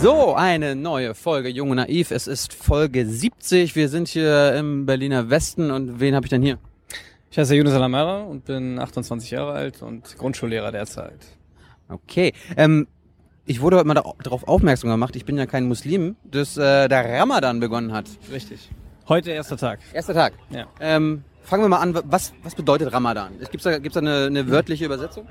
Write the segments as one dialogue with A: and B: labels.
A: So, eine neue Folge Jung und Naiv. Es ist Folge 70. Wir sind hier im Berliner Westen und wen habe ich denn hier?
B: Ich heiße Yunus Alamara und bin 28 Jahre alt und Grundschullehrer derzeit.
A: Okay. Ähm, ich wurde heute mal darauf aufmerksam gemacht, ich bin ja kein Muslim, dass äh, der Ramadan begonnen hat.
B: Richtig. Heute erster Tag.
A: Erster Tag.
B: Ja.
A: Ähm, fangen wir mal an, was, was bedeutet Ramadan? Gibt es da, gibt's da eine, eine wörtliche Übersetzung?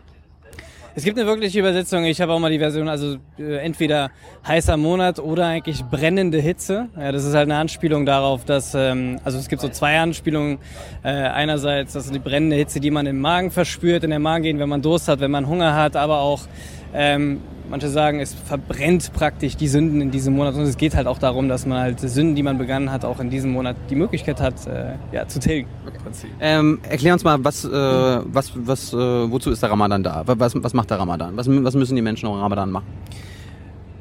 B: Es gibt eine wirkliche Übersetzung. Ich habe auch mal die Version, also äh, entweder heißer Monat oder eigentlich brennende Hitze. Ja, das ist halt eine Anspielung darauf, dass, ähm, also es gibt so zwei Anspielungen. Äh, einerseits, dass die brennende Hitze, die man im Magen verspürt, in den Magen gehen, wenn man Durst hat, wenn man Hunger hat, aber auch ähm, manche sagen, es verbrennt praktisch die Sünden in diesem Monat. Und es geht halt auch darum, dass man halt Sünden, die man begangen hat, auch in diesem Monat die Möglichkeit hat, äh, ja, zu tilgen.
A: Okay. Ähm, erklär uns mal, was, äh, was, was, äh, wozu ist der Ramadan da? Was, was macht der Ramadan? Was, was müssen die Menschen im Ramadan machen?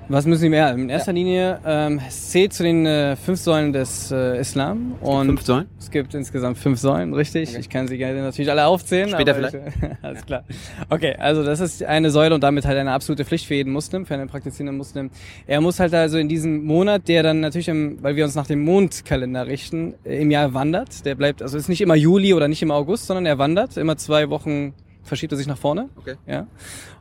B: Was müssen sie mehr? In erster ja. Linie, ähm, es zählt zu den äh, fünf Säulen des äh, Islam.
A: Und fünf Säulen?
B: Es gibt insgesamt fünf Säulen, richtig. Okay. Ich kann sie gerne natürlich alle aufzählen.
A: Später vielleicht.
B: Ich, alles klar. Okay, also das ist eine Säule und damit halt eine absolute Pflicht für jeden Muslim, für einen praktizierenden Muslim. Er muss halt also in diesem Monat, der dann natürlich, im, weil wir uns nach dem Mondkalender richten, äh, im Jahr wandert. Der bleibt, also ist nicht immer Juli oder nicht immer August, sondern er wandert. Immer zwei Wochen verschiebt er sich nach vorne.
A: Okay.
B: Ja.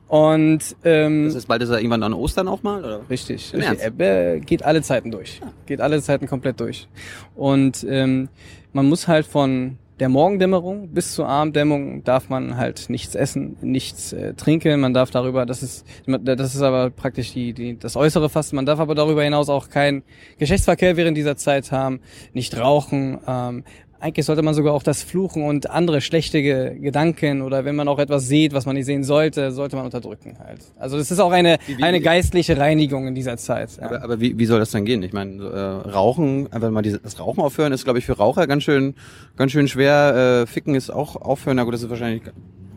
B: Und ähm,
A: das heißt, bald ist er irgendwann an Ostern auch mal, oder?
B: Richtig. richtig. Er geht alle Zeiten durch. Ah. Geht alle Zeiten komplett durch. Und ähm, man muss halt von der Morgendämmerung bis zur Abenddämmerung darf man halt nichts essen, nichts äh, trinken. Man darf darüber, das ist, das ist aber praktisch die, die, das äußere Fasten. Man darf aber darüber hinaus auch keinen Geschlechtsverkehr während dieser Zeit haben, nicht rauchen. Ähm, eigentlich sollte man sogar auch das Fluchen und andere schlechte Gedanken oder wenn man auch etwas sieht, was man nicht sehen sollte, sollte man unterdrücken halt. Also das ist auch eine, wie, wie, eine geistliche Reinigung in dieser Zeit.
A: Ja. Aber, aber wie, wie soll das dann gehen? Ich meine, äh, Rauchen, einfach mal dieses, das Rauchen aufhören ist, glaube ich, für Raucher ganz schön, ganz schön schwer. Äh, Ficken ist auch aufhören, na gut, das ist wahrscheinlich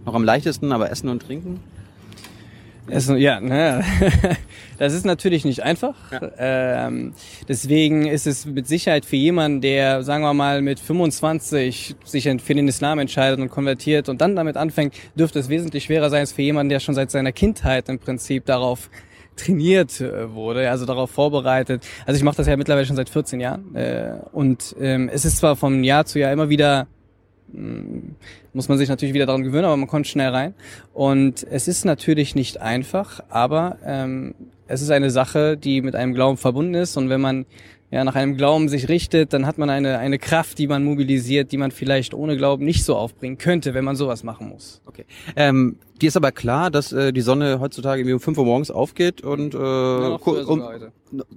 A: noch am leichtesten, aber Essen und Trinken?
B: Es, ja, ne, das ist natürlich nicht einfach. Ja. Ähm, deswegen ist es mit Sicherheit für jemanden, der, sagen wir mal, mit 25 sich für den Islam entscheidet und konvertiert und dann damit anfängt, dürfte es wesentlich schwerer sein als für jemanden, der schon seit seiner Kindheit im Prinzip darauf trainiert äh, wurde, also darauf vorbereitet. Also ich mache das ja mittlerweile schon seit 14 Jahren äh, und ähm, es ist zwar vom Jahr zu Jahr immer wieder muss man sich natürlich wieder daran gewöhnen, aber man kommt schnell rein. Und es ist natürlich nicht einfach, aber ähm, es ist eine Sache, die mit einem Glauben verbunden ist. Und wenn man ja nach einem Glauben sich richtet, dann hat man eine, eine Kraft, die man mobilisiert, die man vielleicht ohne Glauben nicht so aufbringen könnte, wenn man sowas machen muss.
A: Okay. Ähm, dir ist aber klar, dass äh, die Sonne heutzutage irgendwie um 5 Uhr morgens aufgeht und äh, ja,
B: um, heute.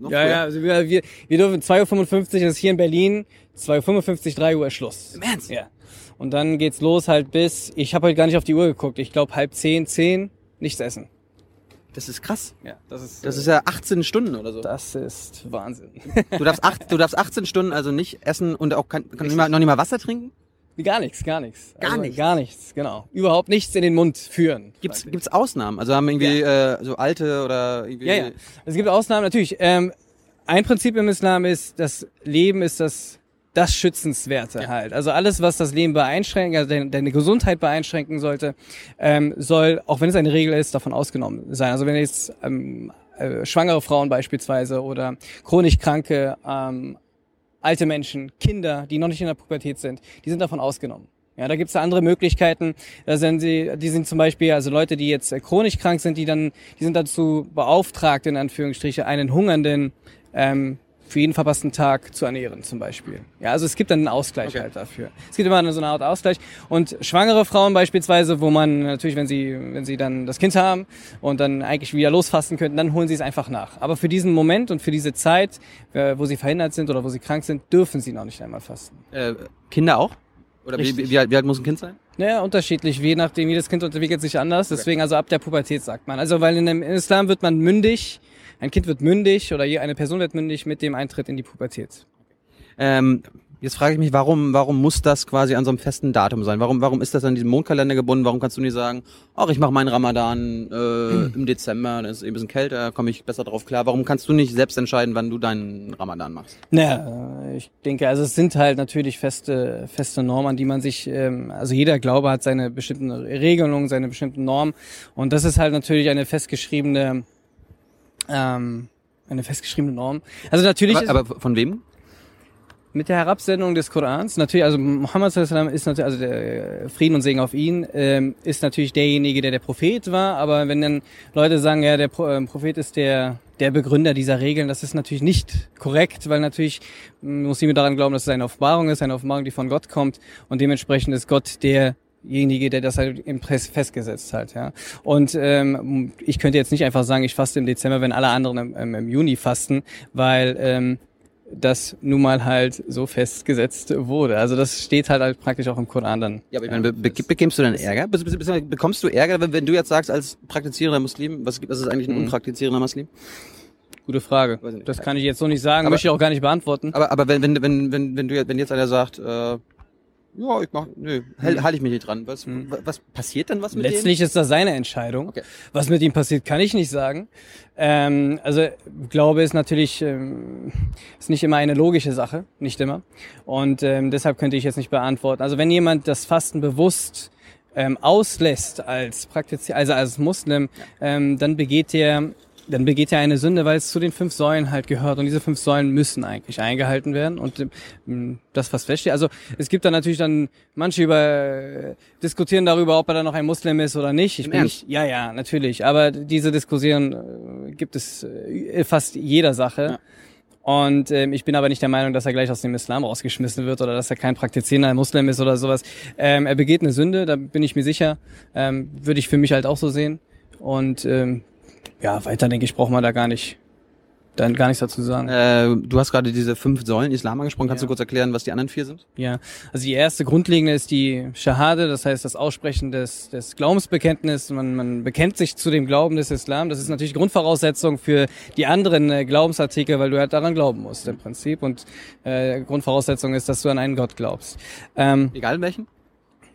B: Ja, ja, also wir, wir, wir dürfen 2.55 Uhr, ist hier in Berlin, 2.55 Uhr, 3 Uhr ist Schluss.
A: Im Ernst?
B: Ja. Und dann geht's los halt bis, ich habe heute gar nicht auf die Uhr geguckt, ich glaube halb zehn, zehn, nichts essen.
A: Das ist krass.
B: Ja, das ist.
A: Das ist ja 18 Stunden oder so.
B: Das ist Wahnsinn.
A: Du darfst, acht, du darfst 18 Stunden also nicht essen und auch kann, kann nicht mal, noch nicht mal Wasser trinken?
B: Gar nichts, gar nichts.
A: Gar also, nichts.
B: Gar nichts, genau. Überhaupt nichts in den Mund führen.
A: Gibt's, gibt's Ausnahmen? Also haben irgendwie ja. äh, so alte oder irgendwie.
B: Ja, ja. Es gibt Ausnahmen natürlich. Ähm, ein Prinzip im Islam ist, das Leben ist das das Schützenswerte ja. halt. Also alles, was das Leben beeinschränken, also deine, deine Gesundheit beeinschränken sollte, ähm, soll, auch wenn es eine Regel ist, davon ausgenommen sein. Also wenn jetzt ähm, äh, schwangere Frauen beispielsweise oder chronisch kranke, ähm, alte Menschen, Kinder, die noch nicht in der Pubertät sind, die sind davon ausgenommen. Ja, da gibt's da andere Möglichkeiten. Da sind sie, die sind zum Beispiel, also Leute, die jetzt äh, chronisch krank sind, die dann, die sind dazu beauftragt, in Anführungsstriche, einen Hungernden ähm, für jeden verpassten Tag zu ernähren zum Beispiel. Ja, also es gibt dann einen Ausgleich okay. halt dafür. Es gibt immer so eine Art Ausgleich. Und schwangere Frauen beispielsweise, wo man natürlich, wenn sie, wenn sie dann das Kind haben und dann eigentlich wieder losfasten könnten, dann holen sie es einfach nach. Aber für diesen Moment und für diese Zeit, äh, wo sie verhindert sind oder wo sie krank sind, dürfen sie noch nicht einmal fasten.
A: Äh, Kinder auch? Oder wie, wie, wie, alt, wie alt muss ein Kind sein?
B: Naja, unterschiedlich, je nachdem, jedes Kind entwickelt sich anders. Deswegen also ab der Pubertät sagt man. Also weil in dem Islam wird man mündig, ein Kind wird mündig oder eine Person wird mündig mit dem Eintritt in die Pubertät.
A: Ähm, jetzt frage ich mich, warum, warum muss das quasi an so einem festen Datum sein? Warum, warum ist das an diesem Mondkalender gebunden? Warum kannst du nicht sagen, ach, ich mache meinen Ramadan äh, hm. im Dezember, dann ist es ein bisschen kälter, komme ich besser drauf klar. Warum kannst du nicht selbst entscheiden, wann du deinen Ramadan machst?
B: Naja, ich denke, also es sind halt natürlich feste, feste Normen, an die man sich, ähm, also jeder Glaube hat seine bestimmten Regelungen, seine bestimmten Normen. Und das ist halt natürlich eine festgeschriebene ähm, eine festgeschriebene Norm. Also natürlich
A: aber, aber von wem?
B: mit der Herabsendung des Korans, natürlich, also wasallam ist natürlich, also der Frieden und Segen auf ihn, ähm, ist natürlich derjenige, der der Prophet war, aber wenn dann Leute sagen, ja, der Pro, äh, Prophet ist der der Begründer dieser Regeln, das ist natürlich nicht korrekt, weil natürlich Muslime daran glauben, dass es eine Offenbarung ist, eine Offenbarung, die von Gott kommt und dementsprechend ist Gott der derjenige, der das halt im Press festgesetzt hat, ja. Und ähm, ich könnte jetzt nicht einfach sagen, ich faste im Dezember, wenn alle anderen im, im, im Juni fasten, weil ähm, das nun mal halt so festgesetzt wurde. Also das steht halt, halt praktisch auch im Koran dann.
A: Ja, aber ich meine, be be bekämst du dann Ärger? Be be bekommst du Ärger, wenn, wenn du jetzt sagst, als praktizierender Muslim, was, was ist eigentlich ein
B: Mhm.
A: unpraktizierender Muslim?
B: Gute Frage. Das kann ich jetzt so nicht sagen,
A: Aber-
B: möchte ich auch gar nicht beantworten.
A: Aber, aber wenn, wenn, wenn, wenn, wenn du jetzt- wenn jetzt einer sagt, äh, ja, ich mach, nö, halte halt ich mich nicht dran. Was,
B: Mhm.
A: wa- was passiert dann was mit
B: Letztlich ist das seine Entscheidung.
A: Okay.
B: Was mit ihm passiert, kann ich nicht sagen. Ähm, also Glaube ist natürlich ähm, ist nicht immer eine logische Sache, nicht immer. Und ähm, deshalb könnte ich jetzt nicht beantworten. Also wenn jemand das Fasten bewusst ähm, auslässt als Praktiz also als Muslim, ähm, dann begeht er dann begeht er eine Sünde, weil es zu den fünf Säulen halt gehört. Und diese fünf Säulen müssen eigentlich eingehalten werden. Und ähm, das, was feststeht. Also es gibt dann natürlich dann, manche über äh, diskutieren darüber, ob er dann noch ein Muslim ist oder nicht. Ich
A: Im
B: bin
A: Ernst?
B: nicht, ja, ja, natürlich. Aber diese Diskussionen äh, gibt es äh, fast jeder Sache.
A: Ja.
B: Und ähm, ich bin aber nicht der Meinung, dass er gleich aus dem Islam rausgeschmissen wird oder dass er kein praktizierender Muslim ist oder sowas. Ähm, er begeht eine Sünde, da bin ich mir sicher. Ähm, Würde ich für mich halt auch so sehen. Und ähm, ja, weiter denke ich, braucht man da gar nicht, dann gar nichts dazu sagen.
A: Äh, du hast gerade diese fünf Säulen Islam angesprochen. Kannst
B: Ja.
A: du kurz erklären, was die anderen vier sind?
B: Ja, also die erste grundlegende ist die Shahade, das heißt das Aussprechen des, des Glaubensbekenntnisses. Man, man bekennt sich zu dem Glauben des Islam. Das ist natürlich Grundvoraussetzung für die anderen äh, Glaubensartikel, weil du halt daran glauben musst im Prinzip. Und äh, Grundvoraussetzung ist, dass du an einen Gott glaubst. Ähm,
A: Egal welchen?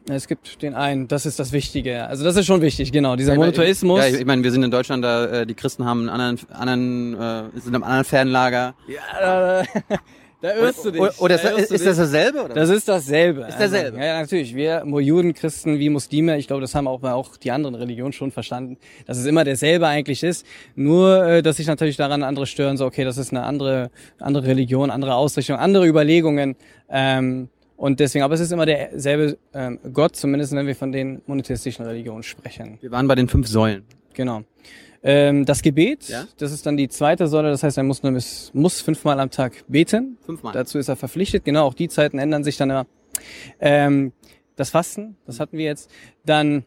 B: Es gibt den einen, das ist das Wichtige. Also das ist schon wichtig, genau. Dieser
A: Ja,
B: Monotheismus.
A: Ja, ich, ich meine, wir sind in Deutschland, da äh, die Christen haben einen anderen, anderen äh, sind im anderen Fernlager.
B: Ja, da, da irrst du dich.
A: Oder, oder ist,
B: da du
A: ist
B: dich.
A: das dasselbe? Oder?
B: Das ist dasselbe.
A: Ist dasselbe.
B: Also, ja, natürlich. Wir Juden, Christen wie Muslime, ich glaube, das haben auch, auch die anderen Religionen schon verstanden, dass es immer derselbe eigentlich ist. Nur, äh, dass sich natürlich daran andere stören, so, okay, das ist eine andere, andere Religion, andere Ausrichtung, andere Überlegungen. Ähm, und deswegen, aber es ist immer derselbe ähm, Gott, zumindest wenn wir von den monotheistischen Religionen sprechen.
A: wir waren bei den fünf Säulen.
B: Genau. Ähm, das Gebet,
A: Ja.
B: das ist dann die zweite Säule, das heißt, ein Muslim ist, muss fünfmal am Tag beten.
A: Fünfmal.
B: Dazu ist er verpflichtet. Genau, auch die Zeiten ändern sich dann immer. Ähm, das Fasten, das hatten wir jetzt. Dann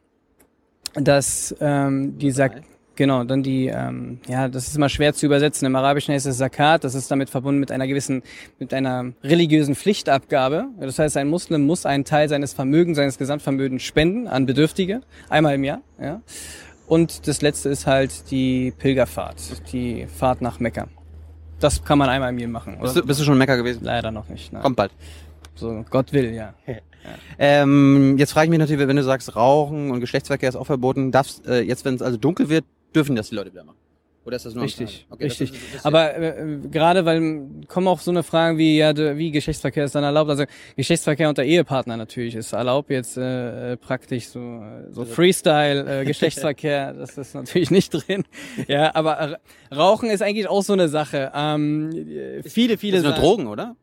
B: das, ähm, die Sak. Genau, dann die, ähm, ja, das ist immer schwer zu übersetzen. Im Arabischen heißt es Zakat. Das ist damit verbunden mit einer gewissen, mit einer religiösen Pflichtabgabe. Das heißt, ein Muslim muss einen Teil seines Vermögens, seines Gesamtvermögens spenden an Bedürftige einmal im Jahr. Ja. Und das letzte ist halt die Pilgerfahrt, die Fahrt nach Mekka. Das kann man einmal im Jahr machen.
A: Bist
B: Oder?
A: du, bist du schon in Mekka gewesen?
B: Leider noch nicht. Nein.
A: Kommt bald.
B: So, Gott will, ja.
A: Ähm, jetzt frage ich mich natürlich, wenn du sagst, Rauchen und Geschlechtsverkehr ist auch verboten, darfst äh, jetzt, wenn es also dunkel wird, dürfen das die Leute wieder machen? Oder ist das nur
B: Richtig?
A: Okay, das
B: richtig.
A: ist- das ist-
B: Aber äh, gerade weil kommen auch so eine Fragen wie, ja, wie Geschlechtsverkehr ist dann erlaubt. Also Geschlechtsverkehr unter Ehepartner natürlich ist erlaubt. Jetzt äh, äh, praktisch so, äh, so Freestyle äh, Geschlechtsverkehr, das ist natürlich nicht drin. Ja, aber äh, Rauchen ist eigentlich auch so eine Sache. Ähm, äh, viele, viele
A: das sind nur Drogen, oder?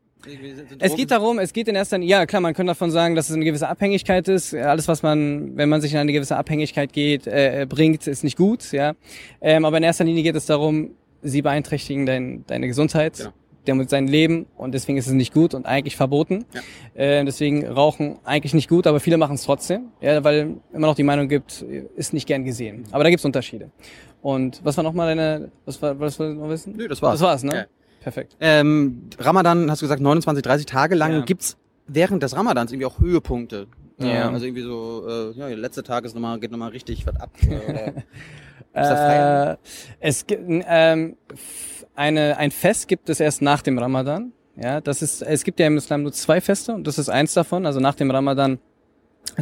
B: Es geht darum, es geht in erster Linie, ja klar, man könnte davon sagen, dass es eine gewisse Abhängigkeit ist. Alles, was man, wenn man sich in eine gewisse Abhängigkeit geht, äh, äh, bringt, ist nicht gut, ja. Ähm, aber in erster Linie geht es darum, sie beeinträchtigen dein, deine Gesundheit,
A: Genau.
B: damit sein Leben und deswegen ist es nicht gut und eigentlich verboten.
A: Ja.
B: Äh, deswegen Rauchen eigentlich nicht gut, aber viele machen es trotzdem, ja, weil immer noch die Meinung gibt, ist nicht gern gesehen. Aber da gibt's Unterschiede. Und was war nochmal deine, was war, was wolltest du noch wissen?
A: Nö, das war's.
B: Das war's, ne?
A: Okay.
B: Perfekt.
A: Ähm, Ramadan, hast du gesagt, 29, 30 Tage lang.
B: Ja.
A: Gibt's während des Ramadans irgendwie auch Höhepunkte?
B: Ja.
A: Also irgendwie so, äh, ja, der letzte Tag ist nochmal, geht nochmal richtig was ab. Äh,
B: es gibt ähm, eine, ein Fest gibt es erst nach dem Ramadan. Ja, das ist, es gibt ja im Islam nur zwei Feste und das ist eins davon. Also nach dem Ramadan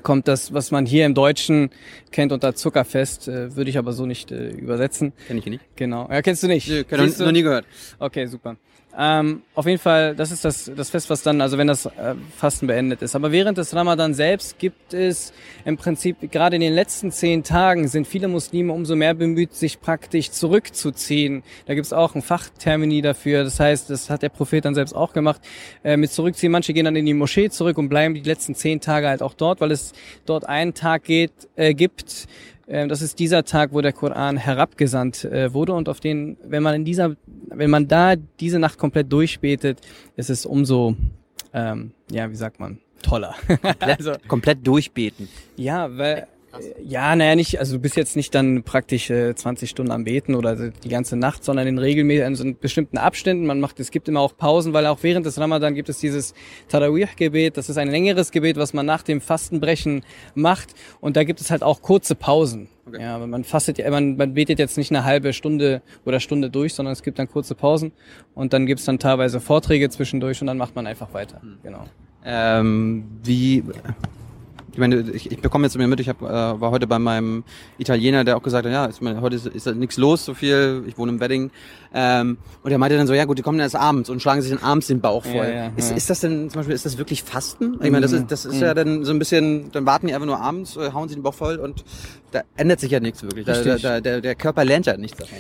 B: kommt das, was man hier im Deutschen kennt unter Zuckerfest, äh, würde ich aber so nicht äh, übersetzen.
A: Kenn ich nicht.
B: Genau. Ja, kennst du nicht?
A: Nö, kenn noch, noch nie gehört.
B: Okay, super. Ähm, auf jeden Fall, das ist das, das Fest, was dann, also wenn das äh, Fasten beendet ist. Aber während des Ramadan selbst gibt es im Prinzip, gerade in den letzten zehn Tagen sind viele Muslime umso mehr bemüht, sich praktisch zurückzuziehen. Da gibt es auch ein Fachtermini dafür. Das heißt, das hat der Prophet dann selbst auch gemacht, äh, mit zurückziehen. Manche gehen dann in die Moschee zurück und bleiben die letzten zehn Tage halt auch dort, weil es dort einen Tag geht, äh, gibt, das ist dieser Tag, wo der Koran herabgesandt äh, wurde und auf den, wenn man in dieser, wenn man da diese Nacht komplett durchbetet, ist es umso, ähm, ja, wie sagt man, toller.
A: Komplett, also, komplett durchbeten.
B: Ja, weil ja, naja, nicht, also du bist jetzt nicht dann praktisch äh, 20 Stunden am Beten oder die ganze Nacht, sondern in regelmäßigen, also in bestimmten Abständen. Man macht, es gibt immer auch Pausen, weil auch während des Ramadan gibt es dieses Tarawih-Gebet. Das ist ein längeres Gebet, was man nach dem Fastenbrechen macht. Und da gibt es halt auch kurze Pausen. Okay. Ja, aber man fastet, man, man betet jetzt nicht eine halbe Stunde oder Stunde durch, sondern es gibt dann kurze Pausen und dann gibt's dann teilweise Vorträge zwischendurch und dann macht man einfach weiter. Hm. Genau.
A: Ähm, wie ich meine, ich, ich bekomme jetzt mir mit, ich hab, äh, war heute bei meinem Italiener, der auch gesagt hat, ja, ist, meine, heute ist, ist halt nichts los, so viel, ich wohne im Wedding. Ähm, und er meinte dann so, ja gut, die kommen erst abends und schlagen sich dann abends den Bauch voll. Ja, ja, ist, ja. ist das denn zum Beispiel, ist das wirklich Fasten? Ich meine, das ist, das ist mhm. ja dann so ein bisschen, dann warten die einfach nur abends, äh, hauen sie den Bauch voll und da ändert sich ja nichts wirklich. Da, da, da, der, der Körper lernt ja nichts davon.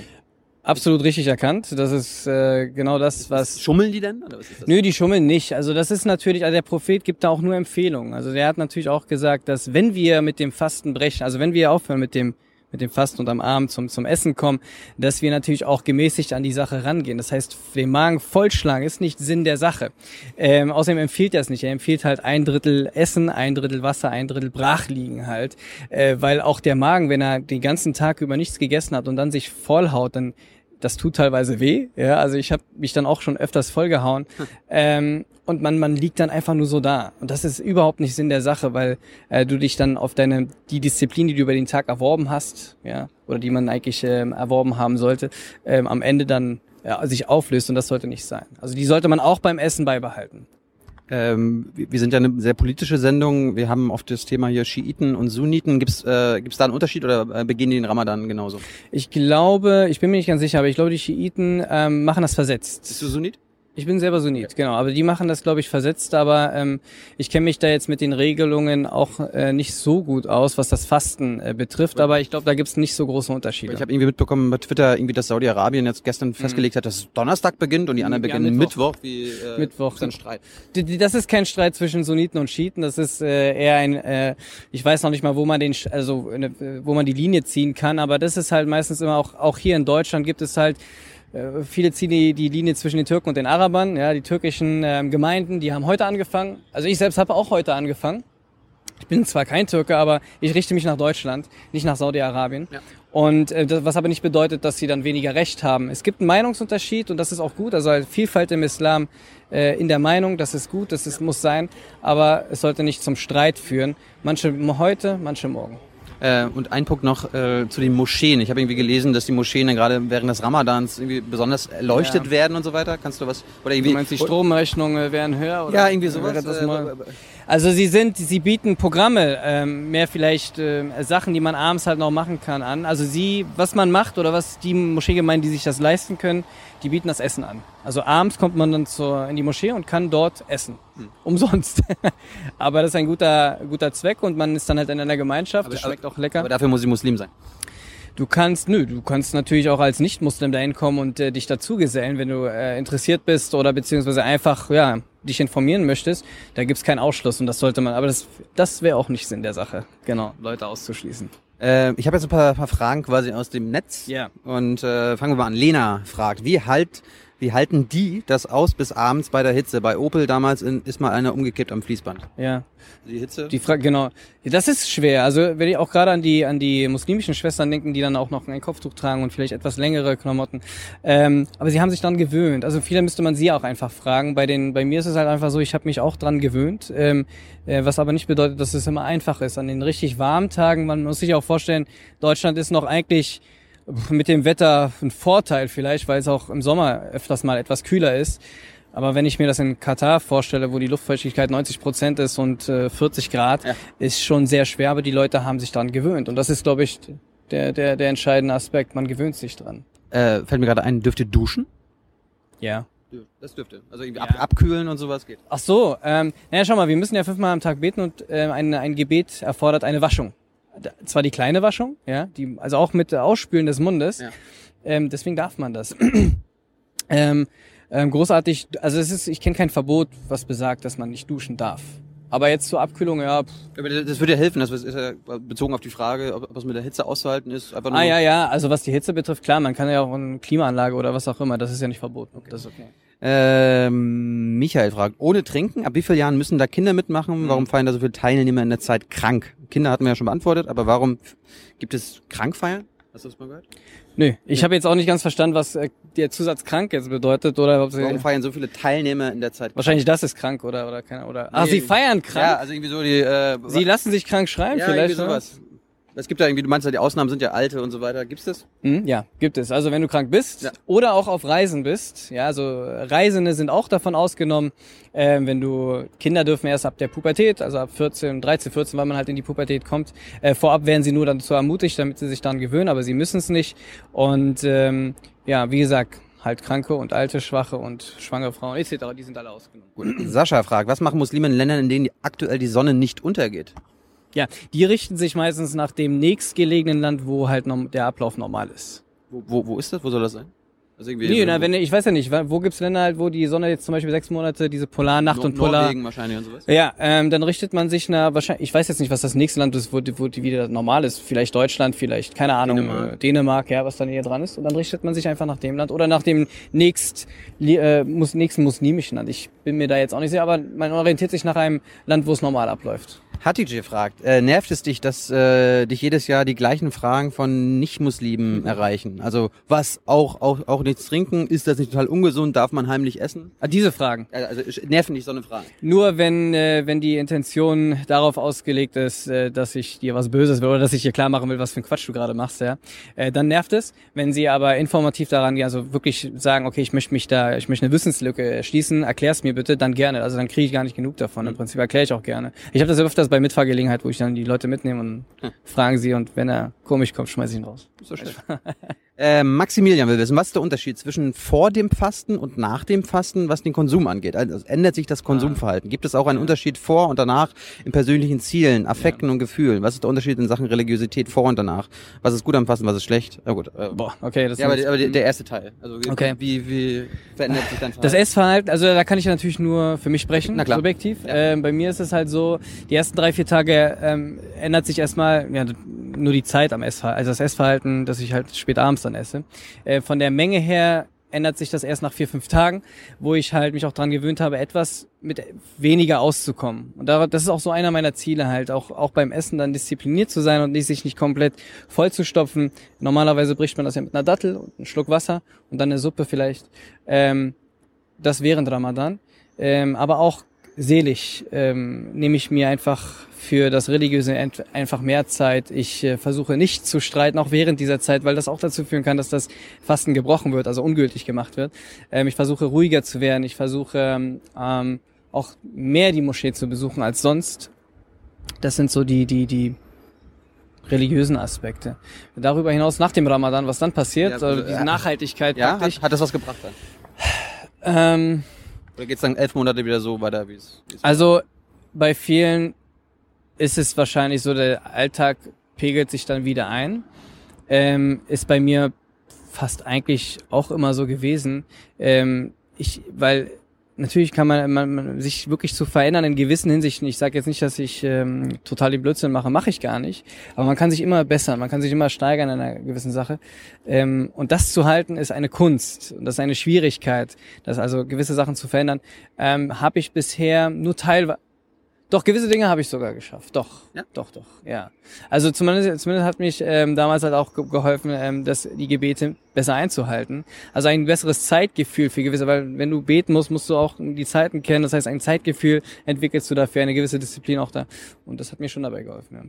B: Absolut richtig erkannt. Das ist äh, genau das, was.
A: Schummeln die denn? Oder
B: was ist das? Nö, die schummeln nicht. Also das ist natürlich, also der Prophet gibt da auch nur Empfehlungen. Also der hat natürlich auch gesagt, dass wenn wir mit dem Fasten brechen, also wenn wir aufhören mit dem mit dem Fasten und am Abend zum, zum Essen kommen, dass wir natürlich auch gemäßigt an die Sache rangehen. Das heißt, den Magen vollschlagen ist nicht Sinn der Sache. Ähm, außerdem empfiehlt er es nicht. Er empfiehlt halt ein Drittel Essen, ein Drittel Wasser, ein Drittel Brachliegen halt. Äh, weil auch der Magen, wenn er den ganzen Tag über nichts gegessen hat und dann sich vollhaut, dann das tut teilweise weh. Ja, also ich habe mich dann auch schon öfters vollgehauen. Hm. Ähm, und man, man liegt dann einfach nur so da. Und das ist überhaupt nicht Sinn der Sache, weil äh, du dich dann auf deine, die Disziplin, die du über den Tag erworben hast, ja, oder die man eigentlich ähm, erworben haben sollte, ähm, am Ende dann ja, sich auflöst und das sollte nicht sein. Also die sollte man auch beim Essen beibehalten.
A: Ähm, wir sind ja eine sehr politische Sendung. Wir haben oft das Thema hier Schiiten und Sunniten. Gibt es äh, gibt's da einen Unterschied oder äh, begehen die den Ramadan genauso?
B: Ich glaube, ich bin mir nicht ganz sicher, aber ich glaube, die Schiiten ähm, machen das versetzt.
A: Bist du Sunnit?
B: Ich bin selber Sunnit, okay. genau. Aber die machen das, glaube ich, versetzt. Aber ähm, ich kenne mich da jetzt mit den Regelungen auch äh, nicht so gut aus, was das Fasten äh, betrifft. Aber ich glaube, da gibt es nicht so große Unterschiede.
A: Ich habe irgendwie mitbekommen bei Twitter, irgendwie, dass Saudi-Arabien jetzt gestern mhm. festgelegt hat, dass Donnerstag beginnt und die anderen ja, beginnen Mittwoch. Mittwoch
B: wie äh, Mittwoch. ein Streit. Das ist kein Streit zwischen Sunniten und Schiiten. Das ist äh, eher ein, äh, ich weiß noch nicht mal, wo man den, also äh, wo man die Linie ziehen kann. Aber das ist halt meistens immer auch, auch hier in Deutschland gibt es halt viele ziehen die, die Linie zwischen den Türken und den Arabern. Ja, die türkischen ähm, Gemeinden, die haben heute angefangen. Also ich selbst habe auch heute angefangen. Ich bin zwar kein Türke, aber ich richte mich nach Deutschland, nicht nach Saudi-Arabien. Ja. Und äh, das, was aber nicht bedeutet, dass sie dann weniger Recht haben. Es gibt einen Meinungsunterschied und das ist auch gut. Also halt Vielfalt im Islam äh, in der Meinung, das ist gut, das ist, muss sein, aber es sollte nicht zum Streit führen. Manche heute, manche morgen.
A: Äh, und ein Punkt noch äh, zu den Moscheen. Ich habe irgendwie gelesen, dass die Moscheen dann gerade während des Ramadans irgendwie besonders erleuchtet ja. werden und so weiter. Kannst du was?
B: Oder irgendwie, du meinst, die Stromrechnungen wären höher?
A: Oder? Ja, irgendwie sowas.
B: Äh, also sie sind, sie bieten Programme, ähm, mehr vielleicht äh, Sachen, die man abends halt noch machen kann, an. Also sie, was man macht oder was die Moscheegemeinden, die sich das leisten können, die bieten das Essen an. Also abends kommt man dann zur, in die Moschee und kann dort essen. Hm. Umsonst. aber das ist ein guter, guter Zweck und man ist dann halt in einer Gemeinschaft.
A: Aber, das schmeckt auch lecker. Aber dafür muss ich Muslim sein.
B: Du kannst, nö, du kannst natürlich auch als Nicht-Muslim dahin kommen und äh, dich dazugesellen, wenn du äh, interessiert bist oder beziehungsweise einfach, ja, dich informieren möchtest. Da gibt's keinen Ausschluss und das sollte man, aber das, das wäre auch nicht Sinn der Sache, genau, Leute auszuschließen.
A: Äh, ich habe jetzt ein paar, paar Fragen quasi aus dem Netz.
B: Ja.
A: Und äh, fangen wir mal an. Lena fragt, wie halt wie halten die das aus bis abends bei der Hitze? Bei Opel damals in, ist mal einer umgekippt am Fließband.
B: Ja. Die Hitze? Die Frage, genau. Das ist schwer. Also wenn ich auch gerade an die an die muslimischen Schwestern denken, die dann auch noch ein Kopftuch tragen und vielleicht etwas längere Klamotten. Ähm, aber sie haben sich dann gewöhnt. Also viele müsste man sie auch einfach fragen. Bei den bei mir ist es halt einfach so, ich habe mich auch dran gewöhnt. Ähm, äh, was aber nicht bedeutet, dass es immer einfach ist. An den richtig warmen Tagen, man muss sich auch vorstellen, Deutschland ist noch eigentlich mit dem Wetter ein Vorteil vielleicht, weil es auch im Sommer öfters mal etwas kühler ist. Aber wenn ich mir das in Katar vorstelle, wo die Luftfeuchtigkeit 90 Prozent ist und äh, 40 Grad, ja. ist schon sehr schwer, aber die Leute haben sich daran gewöhnt. Und das ist, glaube ich, der, der, der entscheidende Aspekt. Man gewöhnt sich dran.
A: Äh, fällt mir gerade ein, dürft ihr duschen?
B: Ja.
A: Das dürfte. Also irgendwie ab, abkühlen und sowas geht.
B: Ach so, ähm, naja, schau mal, wir müssen ja fünfmal am Tag beten und ähm, ein, ein Gebet erfordert eine Waschung. Zwar die kleine Waschung, ja, die, also auch mit Ausspülen des Mundes.
A: Ja.
B: Ähm, deswegen darf man das. ähm, ähm, großartig, also es ist, ich kenne kein Verbot, was besagt, dass man nicht duschen darf. Aber jetzt zur Abkühlung, ja. Pff.
A: Aber das würde ja helfen. Das ist ja bezogen auf die Frage, ob, ob es mit der Hitze auszuhalten ist. Einfach nur
B: Ah ja, ja, also was die Hitze betrifft, klar, man kann ja auch eine Klimaanlage oder was auch immer, das ist ja nicht verboten. Das ist okay.
A: Ähm, Michael fragt, ohne Trinken, ab wie vielen Jahren müssen da Kinder mitmachen? Warum feiern da so viele Teilnehmer in der Zeit krank? Kinder hatten wir ja schon beantwortet, aber warum gibt es Krankfeiern? Hast du das mal gehört?
B: Nö, ich habe jetzt auch nicht ganz verstanden, was äh, der Zusatz krank jetzt bedeutet oder ob sie,
A: Warum feiern so viele Teilnehmer in der Zeit
B: wahrscheinlich das ist krank oder oder keine oder Ach,
A: Nee.
B: sie feiern
A: Ja,
B: krank.
A: also irgendwie so die, äh,
B: Sie lassen sich krank schreiben
A: ja,
B: vielleicht.
A: irgendwie
B: oder?
A: sowas. Es gibt ja irgendwie, du meinst ja, die Ausnahmen sind ja alte und so weiter. Gibt's das?
B: Mhm, ja, gibt es. Also wenn du krank bist
A: Ja.
B: oder auch auf Reisen bist, ja, also Reisende sind auch davon ausgenommen, ähm, wenn du Kinder dürfen erst ab der Pubertät, also ab 14, 13, 14, weil man halt in die Pubertät kommt. Äh, vorab werden sie nur dazu ermutigt, damit sie sich daran gewöhnen, aber sie müssen es nicht. Und ähm, ja, wie gesagt, halt Kranke und Alte, Schwache und schwangere Frauen etc., die sind alle ausgenommen.
A: Sascha fragt, was machen Muslime in Ländern, in denen aktuell die Sonne nicht untergeht?
B: Ja, die richten sich meistens nach dem nächstgelegenen Land, wo halt der Ablauf normal ist.
A: Wo, wo, wo ist das? Wo soll das sein? Also irgendwie
B: Nee, na, wenn, ich weiß ja nicht, wo gibt's Länder halt, wo die Sonne jetzt zum Beispiel sechs Monate diese Polarnacht
A: Nor-
B: und Polar...
A: Norwegen wahrscheinlich und sowas.
B: Ja, ähm, dann richtet man sich nach, wahrscheinlich, ich weiß jetzt nicht, was das nächste Land ist, wo, die- wo die wieder normal ist. Vielleicht Deutschland, vielleicht, keine Ahnung,
A: Dänemark.
B: Dänemark, äh, Dänemark ja, was dann hier dran ist. Und dann richtet man sich einfach nach dem Land oder nach dem nächst, äh, mus, nächsten muslimischen Land. Ich bin mir da jetzt auch nicht sicher, aber man orientiert sich nach einem Land, wo es normal abläuft.
A: Hatice fragt, äh, nervt es dich, dass äh, dich jedes Jahr die gleichen Fragen von Nicht-Muslimen erreichen? Also was, auch, auch, auch nichts trinken? Ist das nicht total ungesund? Darf man heimlich essen?
B: Ah, diese Fragen.
A: Also, nerven dich so eine Frage?
B: Nur wenn, äh, wenn die Intention darauf ausgelegt ist, äh, dass ich dir was Böses will oder dass ich dir klar machen will, was für ein Quatsch du gerade machst, ja, äh, dann nervt es. Wenn sie aber informativ daran gehen, also wirklich sagen, okay, ich möchte mich da, ich möchte eine Wissenslücke schließen, erklär's mir bitte, dann gerne. Also dann kriege ich gar nicht genug davon. Im Prinzip erkläre ich auch gerne. Ich habe das öfters bei Mitfahrgelegenheit, wo ich dann die Leute mitnehme und fragen sie und wenn er komisch kommt, schmeiß ich ihn raus.
A: So schön. äh, Maximilian will wissen, was ist der Unterschied zwischen vor dem Fasten und nach dem Fasten, was den Konsum angeht? Also ändert sich das Konsumverhalten? Gibt es auch einen Unterschied vor und danach in persönlichen Zielen, Affekten und Gefühlen? Was ist der Unterschied in Sachen Religiosität vor und danach? Was ist gut am Fasten, was ist schlecht? Na gut. Äh,
B: Boah, okay, das
A: ja, aber,
B: ist-
A: aber der, erste Teil. Also
B: Okay.
A: wie, wie verändert sich dein
B: Das
A: Verhalten?
B: Essverhalten, also da kann ich natürlich nur für mich sprechen,
A: Na klar.
B: subjektiv.
A: Ja.
B: Ähm, bei mir ist es halt so, die ersten drei, vier Tage ähm, ändert sich erstmal ja, nur die Zeit am Essverhalten, also das Essverhalten, dass ich halt spät abends dann esse. Äh, von der Menge her ändert sich das erst nach vier, fünf Tagen, wo ich halt mich auch dran gewöhnt habe, etwas mit weniger auszukommen. Und da, das ist auch so einer meiner Ziele halt, auch, auch beim Essen dann diszipliniert zu sein und nicht sich nicht komplett voll zu stopfen. Normalerweise bricht man das ja mit einer Dattel und einem Schluck Wasser und dann eine Suppe vielleicht. Ähm, das während Ramadan. Ähm, aber auch selig ähm, nehme ich mir einfach für das Religiöse einfach mehr Zeit. Ich äh, versuche nicht zu streiten, auch während dieser Zeit, weil das auch dazu führen kann, dass das Fasten gebrochen wird, also ungültig gemacht wird. Ähm, ich versuche ruhiger zu werden. Ich versuche ähm, ähm, auch mehr die Moschee zu besuchen als sonst. Das sind so die, die, die religiösen Aspekte. Darüber hinaus nach dem Ramadan, was dann passiert,
A: Ja, also,
B: also diese
A: äh,
B: Nachhaltigkeit
A: ja,
B: praktisch.
A: hat, hat das was gebracht dann?
B: Ähm,
A: Oder geht's dann elf Monate wieder so weiter, wie es wie es-
B: Also bei vielen ist es wahrscheinlich so, der Alltag pegelt sich dann wieder ein. Ähm, ist bei mir fast eigentlich auch immer so gewesen. Ähm, ich, weil natürlich kann man, man, man sich wirklich zu verändern in gewissen Hinsichten. Ich sage jetzt nicht, dass ich ähm, total den Blödsinn mache, mache ich gar nicht. Aber man kann sich immer bessern, man kann sich immer steigern in einer gewissen Sache. Ähm, und das zu halten ist eine Kunst und das ist eine Schwierigkeit, das also gewisse Sachen zu verändern. Ähm, habe ich bisher nur teilweise doch, gewisse Dinge habe ich sogar geschafft. Doch,
A: Ja?
B: doch, doch, ja. Also zumindest, zumindest hat mich ähm, damals halt auch ge geholfen, ähm, das, die Gebete besser einzuhalten. Also ein besseres Zeitgefühl für gewisse, weil wenn du beten musst, musst du auch die Zeiten kennen. Das heißt, ein Zeitgefühl entwickelst du dafür, eine gewisse Disziplin auch da. Und das hat mir schon dabei geholfen. Ja.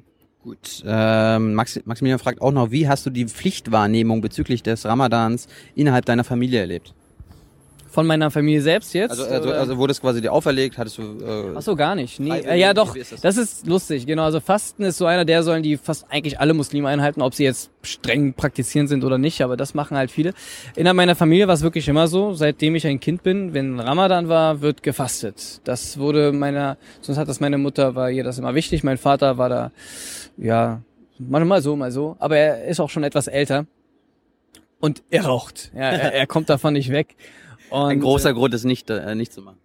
A: Gut. Ähm, Max, Maximilian fragt auch noch, wie hast du die Pflichtwahrnehmung bezüglich des Ramadans innerhalb deiner Familie erlebt?
B: Von meiner Familie selbst jetzt?
A: Also, also,
B: oder?
A: also wurde es quasi dir auferlegt, hattest du. Äh,
B: Ach so, gar nicht. Nee, äh, ja, doch.
A: ist das?
B: Das ist lustig. Genau. Also Fasten ist so einer der Säulen, die fast eigentlich alle Muslime einhalten, ob sie jetzt streng praktizierend sind oder nicht. Aber das machen halt viele. Innerhalb meiner Familie war es wirklich immer so. Seitdem ich ein Kind bin, wenn Ramadan war, wird gefastet. Das wurde meiner, sonst hat das meine Mutter, war ihr das immer wichtig. Mein Vater war da, ja, manchmal so, mal so. Aber er ist auch schon etwas älter. Und er raucht. Ja, er, er kommt davon nicht weg. Und,
A: ein großer Grund, es nicht, äh, nicht zu machen.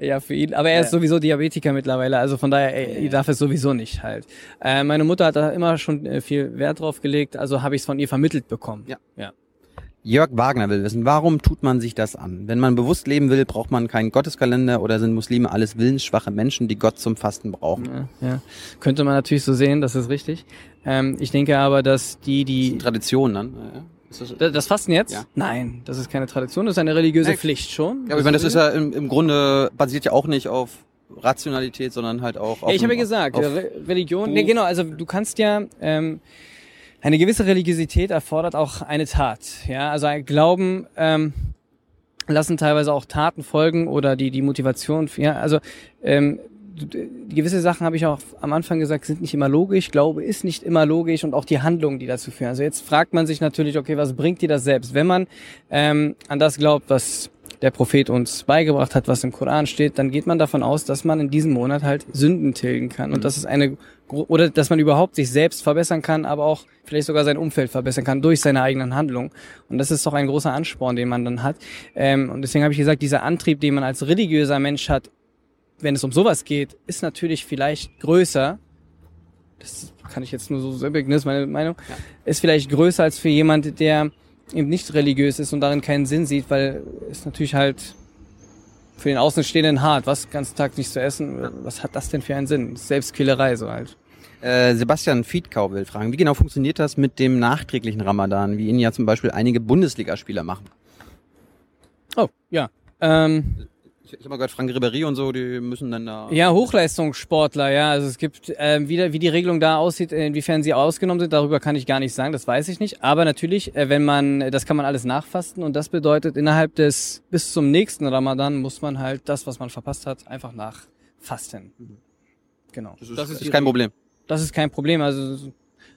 B: ja, für ihn. Aber er ist sowieso Diabetiker mittlerweile, also von daher, er, er darf es sowieso nicht halt. Äh, meine Mutter hat da immer schon äh, viel Wert drauf gelegt, also habe ich es von ihr vermittelt bekommen.
A: Ja.
B: ja.
A: Jörg Wagner will wissen, warum tut man sich das an? Wenn man bewusst leben will, braucht man keinen Gotteskalender oder sind Muslime alles willensschwache Menschen, die Gott zum Fasten brauchen?
B: Ja, ja. Könnte man natürlich so sehen, das ist richtig. Ähm, ich denke aber, dass die, die...
A: Tradition dann. Ja. Ist das,
B: Da- Das Fasten jetzt?
A: Ja.
B: Nein, das ist keine Tradition, das ist eine religiöse
A: Echt?
B: Pflicht schon.
A: ja, aber ich meine, das ist ja im, im Grunde basiert ja auch nicht auf Rationalität, sondern halt auch auf.
B: Ja, ich habe ja gesagt, Re Religion,
A: Buch.
B: nee, genau, also du kannst ja, ähm, eine gewisse Religiosität erfordert auch eine Tat, ja, also ein Glauben, ähm, lassen teilweise auch Taten folgen oder die, die Motivation, ja, also, ähm, gewisse Sachen habe ich auch am Anfang gesagt, sind nicht immer logisch. Glaube ist nicht immer logisch und auch die Handlungen, die dazu führen. Also jetzt fragt man sich natürlich, okay, was bringt dir das selbst? Wenn man ähm, an das glaubt, was der Prophet uns beigebracht hat, was im Koran steht, dann geht man davon aus, dass man in diesem Monat halt Sünden tilgen kann und das ist eine gro- oder dass man überhaupt sich selbst verbessern kann, aber auch vielleicht sogar sein Umfeld verbessern kann durch seine eigenen Handlungen. Und das ist doch ein großer Ansporn, den man dann hat. Ähm, und deswegen habe ich gesagt, dieser Antrieb, den man als religiöser Mensch hat, wenn es um sowas geht, ist natürlich vielleicht größer. Das kann ich jetzt nur so sagen, das ist meine Meinung. Ist vielleicht größer als für jemand, der eben nicht religiös ist und darin keinen Sinn sieht, weil es natürlich halt für den Außenstehenden hart, was den ganzen Tag nicht zu essen, was hat das denn für einen Sinn? Selbstquälerei so halt.
A: Äh, Sebastian Fiedkau will fragen, wie genau funktioniert das mit dem nachträglichen Ramadan, wie ihn ja zum Beispiel einige Bundesligaspieler machen?
B: Oh, ja. Ähm,
A: Ich, ich habe mal gehört, Frank Ribéry und so, die müssen dann da.
B: Ja, Hochleistungssportler, ja. Also es gibt, ähm, wie, der- wie die Regelung da aussieht, inwiefern sie ausgenommen sind, darüber kann ich gar nicht sagen, das weiß ich nicht. Aber natürlich, äh, wenn man, das kann man alles nachfasten und das bedeutet, innerhalb des, bis zum nächsten Ramadan muss man halt das, was man verpasst hat, einfach nachfasten. Genau.
A: Das ist,
B: die
A: ist kein Problem.
B: Das ist kein Problem. Also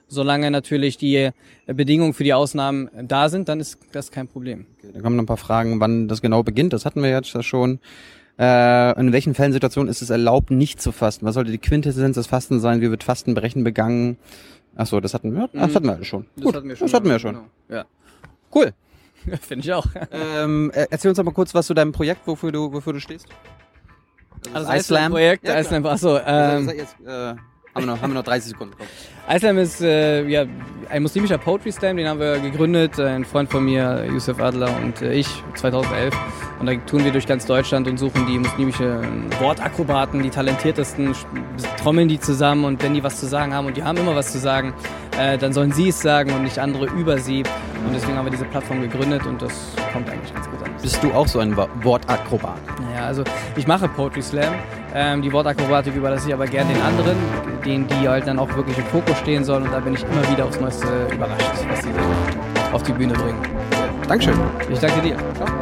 B: solange natürlich die äh, Bedingungen für die Ausnahmen äh, da sind, dann ist das kein Problem.
A: Okay, dann kommen noch ein paar Fragen, wann das genau beginnt. Das hatten wir jetzt ja schon. Äh, in welchen Fällen, Situationen ist es erlaubt, nicht zu fasten? Was sollte die Quintessenz des Fastens sein? Wie wird Fastenbrechen begangen? Ach so, das hatten wir. Das hatten wir schon. Gut,
B: hatten wir
A: das hatten wir schon.
B: Genau. Ja.
A: Cool.
B: Finde ich auch.
A: ähm, äh, erzähl uns doch mal kurz was zu deinem Projekt, wofür du, wofür du stehst.
B: Also
A: das Iceland.
B: Projekt,
A: Ja.
B: Iceland, achso,
A: Also,
B: ähm,
A: jetzt, äh, haben, wir noch, haben wir noch 30 Sekunden. Komm.
B: Islam ist äh, ja, ein muslimischer Poetry Slam, den haben wir gegründet, ein Freund von mir, Yusuf Adler und äh, ich, 2011. Und da touren wir durch ganz Deutschland und suchen die muslimische Wortakrobaten, die talentiertesten, trommeln die zusammen und wenn die was zu sagen haben und die haben immer was zu sagen, äh, dann sollen sie es sagen und nicht andere über sie. Und deswegen haben wir diese Plattform gegründet und das kommt eigentlich ganz gut an.
A: Bist du auch so ein Wo- Wortakrobat?
B: Naja, also ich mache Poetry Slam. Ähm, die Wortakrobatik überlasse ich aber gerne den anderen, denen die halt dann auch wirklich im Fokus stehen sollen. Und da bin ich immer wieder aufs Neueste überrascht, was sie auf die Bühne bringen.
A: Dankeschön.
B: Ich danke dir.
A: Ciao.